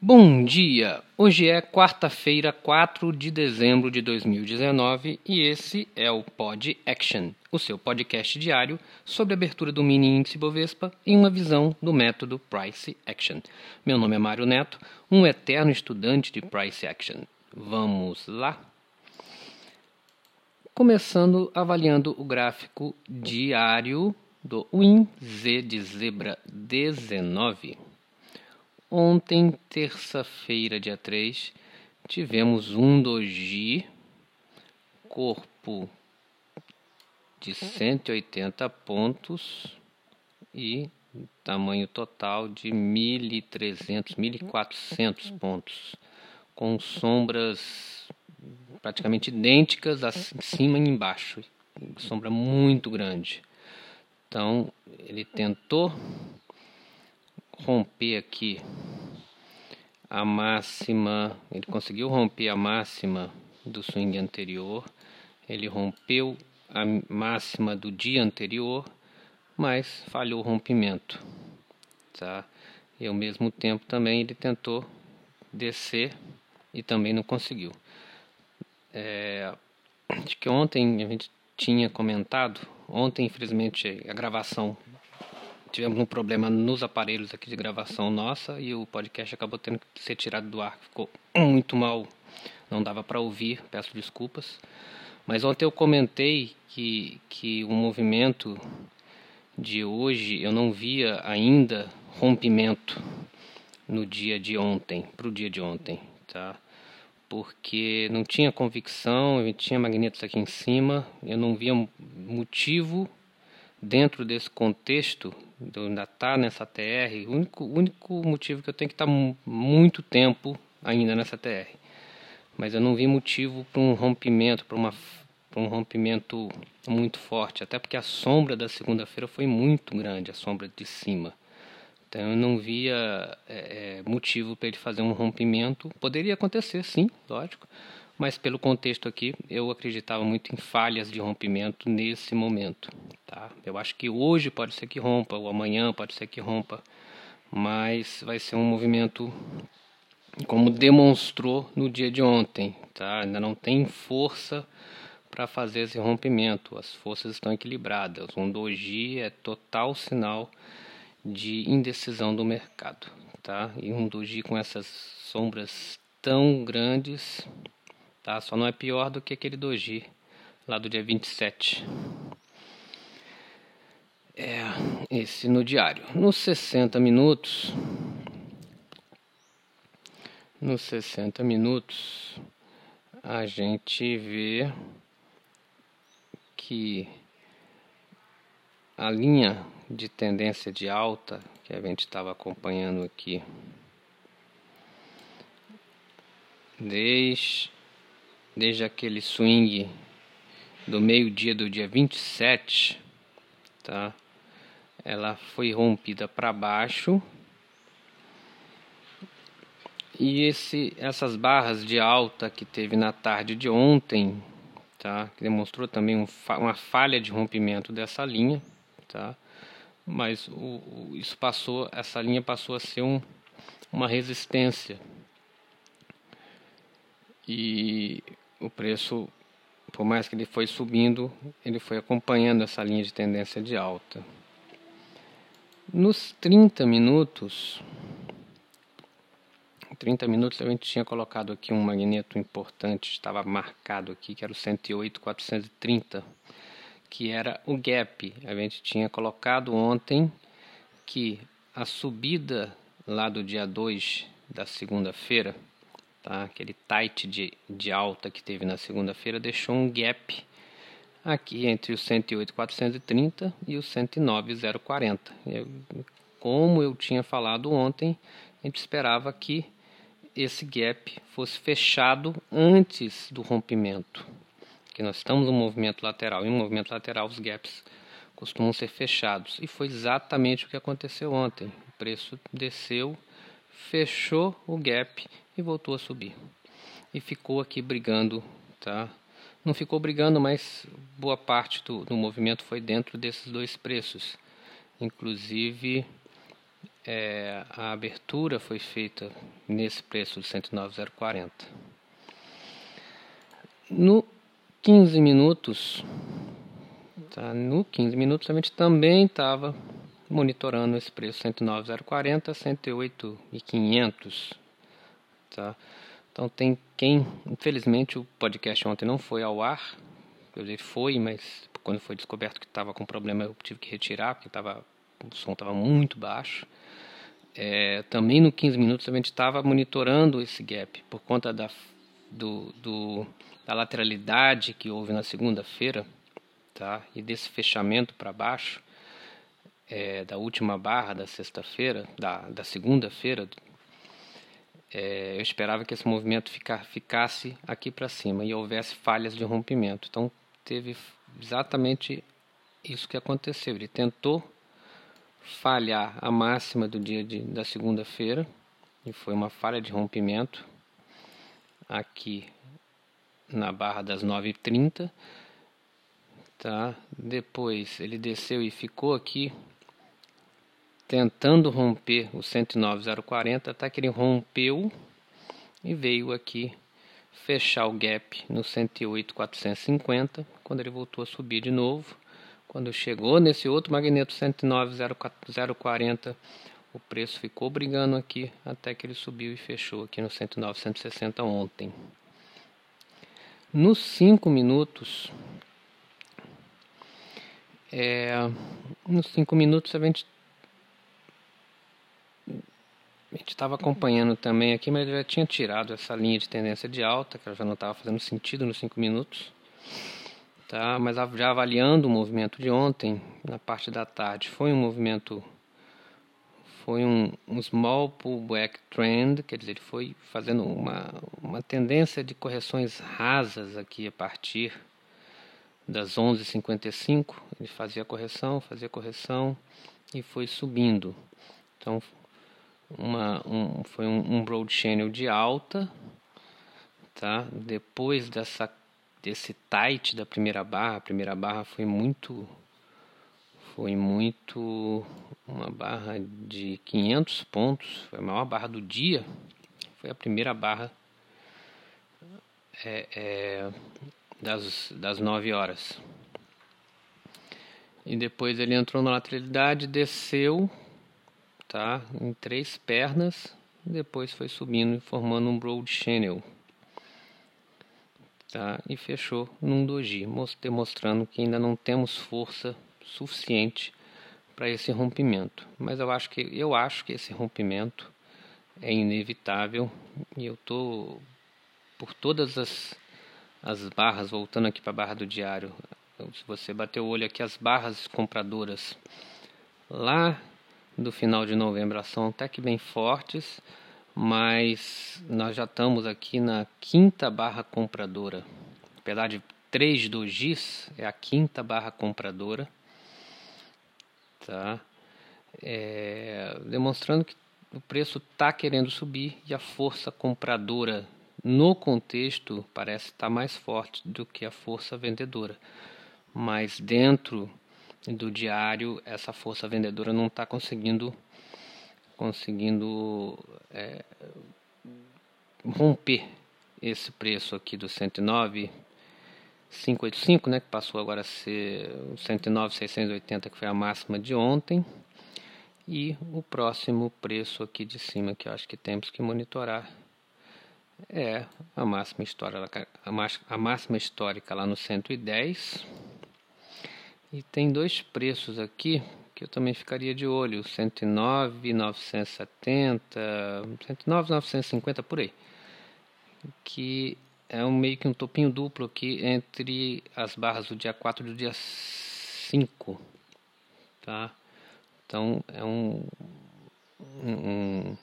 Bom dia! Hoje é quarta-feira, 4 de dezembro de 2019 e esse é o Pod Action, o seu podcast diário sobre a abertura do mini índice Bovespa em uma visão do método Price Action. Meu nome é Mário Neto, um eterno estudante de Price Action. Vamos lá? Começando avaliando o gráfico diário do WinZ de zebra 19. Ontem, terça-feira, dia 3, tivemos um doji, corpo de 180 pontos e tamanho total de 1.300, 1.400 pontos, com sombras praticamente idênticas acima e embaixo, sombra muito grande. Então, ele tentou romper aqui a máxima, ele conseguiu romper a máxima do swing anterior, ele rompeu a máxima do dia anterior, mas falhou o rompimento, tá? E ao mesmo tempo também ele tentou descer e também não conseguiu. É, acho que ontem a gente tinha comentado, ontem infelizmente a gravação tivemos um problema nos aparelhos aqui de gravação nossa e o podcast acabou tendo que ser tirado do ar, ficou muito mal, não dava para ouvir, peço desculpas. Mas ontem eu comentei que, que o movimento de hoje eu não via ainda rompimento no dia de ontem, para o dia de ontem, tá? Porque não tinha convicção, eu tinha magnetos aqui em cima, eu não via motivo dentro desse contexto do ainda estar tá nessa TR, o único, único motivo que eu tenho que estar tá muito tempo ainda nessa TR. Mas eu não vi motivo para um rompimento, para para um rompimento muito forte, até porque a sombra da segunda-feira foi muito grande, a sombra de cima. Então eu não via é, é motivo para ele fazer um rompimento. Poderia acontecer, sim, lógico, mas pelo contexto aqui, eu acreditava muito em falhas de rompimento nesse momento. Tá? Eu acho que hoje pode ser que rompa, ou amanhã pode ser que rompa, mas vai ser um movimento como demonstrou no dia de ontem. Tá? Ainda não tem força para fazer esse rompimento, as forças estão equilibradas. Um doji é total sinal de indecisão do mercado. Tá? E um doji com essas sombras tão grandes tá? Só não é pior do que aquele doji lá do dia 27. É, esse no diário. Nos 60 minutos, nos 60 minutos, a gente vê que a linha de tendência de alta que a gente estava acompanhando aqui desde desde aquele swing do meio-dia do dia 27, tá? Ela foi rompida para baixo. E esse, essas barras de alta que teve na tarde de ontem, tá? Que demonstrou também um, uma falha de rompimento dessa linha, tá? Mas o, o, isso passou, essa linha passou a ser um, uma resistência. E o preço, por mais que ele foi subindo, ele foi acompanhando essa linha de tendência de alta. Nos 30 minutos, 30 minutos a gente tinha colocado aqui um magneto importante, estava marcado aqui, que era o 108,430, que era o gap. A gente tinha colocado ontem que a subida lá do dia 2 da segunda-feira, tá? aquele tight de, de alta que teve na segunda-feira, deixou um gap aqui entre o 108,430 e o 109,040. Como eu tinha falado ontem, a gente esperava que esse gap fosse fechado antes do rompimento. Que nós estamos no movimento lateral. E no movimento lateral os gaps costumam ser fechados. E foi exatamente o que aconteceu ontem. O preço desceu, fechou o gap e voltou a subir. E ficou aqui brigando, tá? Não ficou brigando, mas boa parte do, do movimento foi dentro desses dois preços. Inclusive, é, a abertura foi feita nesse preço de 109,040. No 15 minutos, tá? no 15 minutos a gente também estava monitorando esse preço 109,040, 108,500, tá? Então tem quem, infelizmente o podcast ontem não foi ao ar, ele foi, mas quando foi descoberto que estava com problema eu tive que retirar porque tava, o som estava muito baixo. É, também no 15 minutos a gente estava monitorando esse gap por conta da, do, do, da lateralidade que houve na segunda-feira tá? e desse fechamento para baixo é, da última barra da sexta-feira, da, da segunda-feira, é, eu esperava que esse movimento ficar, ficasse aqui para cima e houvesse falhas de rompimento. Então teve exatamente isso que aconteceu. Ele tentou falhar a máxima do dia de, da segunda-feira e foi uma falha de rompimento aqui na barra das 9h30. Tá? Depois ele desceu e ficou aqui tentando romper o 109,040 até que ele rompeu e veio aqui fechar o gap no 108,450 quando ele voltou a subir de novo. Quando chegou nesse outro magneto 109,040 o preço ficou brigando aqui até que ele subiu e fechou aqui no 109,160 ontem. Nos 5 minutos é, nos 5 minutos a gente a gente estava acompanhando também aqui, mas eu já tinha tirado essa linha de tendência de alta, que ela já não estava fazendo sentido nos 5 minutos. Tá? Mas já avaliando o movimento de ontem, na parte da tarde, foi um movimento, foi um, um small pullback trend, quer dizer, ele foi fazendo uma, uma tendência de correções rasas aqui a partir das 11h55. Ele fazia correção, fazia correção e foi subindo. Então uma, um, foi um, um broad channel de alta, tá? Depois dessa desse tight da primeira barra, a primeira barra foi muito foi muito uma barra de 500 pontos, foi a maior barra do dia, foi a primeira barra é, é, das, das 9 horas. E depois ele entrou na lateralidade, desceu tá? em três pernas, depois foi subindo e formando um broad channel. Tá? E fechou num doji, demonstrando que ainda não temos força suficiente para esse rompimento. Mas eu acho que eu acho que esse rompimento é inevitável e eu tô por todas as as barras voltando aqui para a barra do diário. Se você bater o olho aqui as barras compradoras lá do final de novembro são até que bem fortes, mas nós já estamos aqui na quinta barra compradora. Apesar de 3 do GIS, é a quinta barra compradora. Tá? É, demonstrando que o preço está querendo subir e a força compradora no contexto parece estar mais forte do que a força vendedora. Mas dentro do diário, essa força vendedora não está conseguindo conseguindo é, romper esse preço aqui do 109 585, né, que passou agora a ser o 109 680, que foi a máxima de ontem, e o próximo preço aqui de cima que eu acho que temos que monitorar é a máxima histórica, a máxima histórica lá no 110 e tem dois preços aqui que eu também ficaria de olho, 109, 970, 109, 950 por aí. Que é um meio que um topinho duplo aqui entre as barras do dia 4 e do dia 5, tá? Então é um um,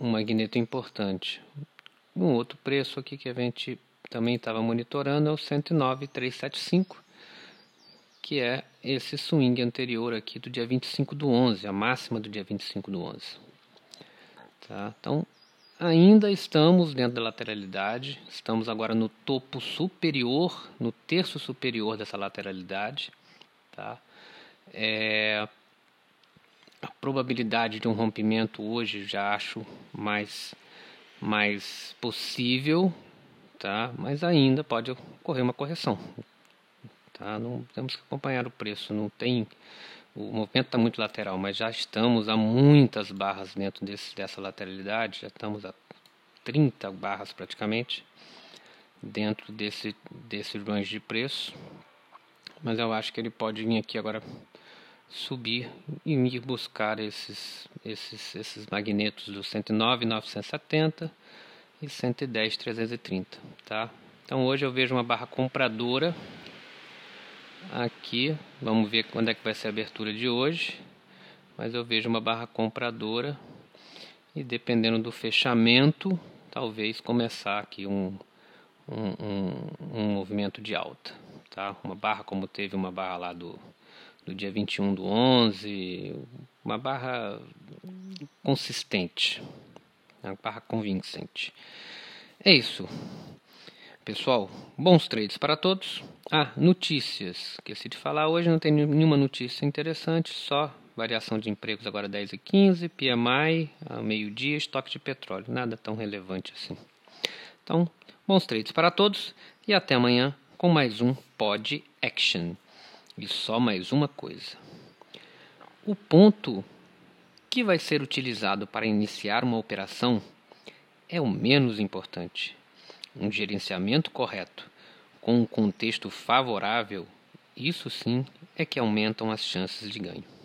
um magneto importante. Um outro preço aqui que a gente também estava monitorando é o 109,375 que é esse swing anterior aqui do dia 25 do 11, a máxima do dia 25 do 11. Tá? Então, ainda estamos dentro da lateralidade, estamos agora no topo superior, no terço superior dessa lateralidade. Tá? É, a probabilidade de um rompimento hoje já acho mais, mais possível, tá? mas ainda pode ocorrer uma correção. Tá? Não temos que acompanhar o preço, não tem. O movimento está muito lateral, mas já estamos a muitas barras dentro desse, dessa lateralidade, já estamos a 30 barras praticamente dentro desse, desse range de preço. Mas eu acho que ele pode vir aqui agora subir e ir buscar esses, esses, esses magnetos do 109, 970 e 110, 330, tá? Então hoje eu vejo uma barra compradora aqui, vamos ver quando é que vai ser a abertura de hoje, mas eu vejo uma barra compradora e dependendo do fechamento, talvez começar aqui um, um, um, um movimento de alta, tá? Uma barra como teve uma barra lá do do dia 21 do 11, uma barra consistente, uma barra convincente. É isso. Pessoal, bons trades para todos. Ah, notícias. Esqueci de falar hoje, não tem nenhuma notícia interessante, só variação de empregos agora 10 e 15, PMI, meio-dia, estoque de petróleo. Nada tão relevante assim. Então, bons trades para todos e até amanhã com mais um Pod Action. E só mais uma coisa. O ponto que vai ser utilizado para iniciar uma operação é o menos importante. Um gerenciamento correto, com um contexto favorável, isso sim é que aumentam as chances de ganho.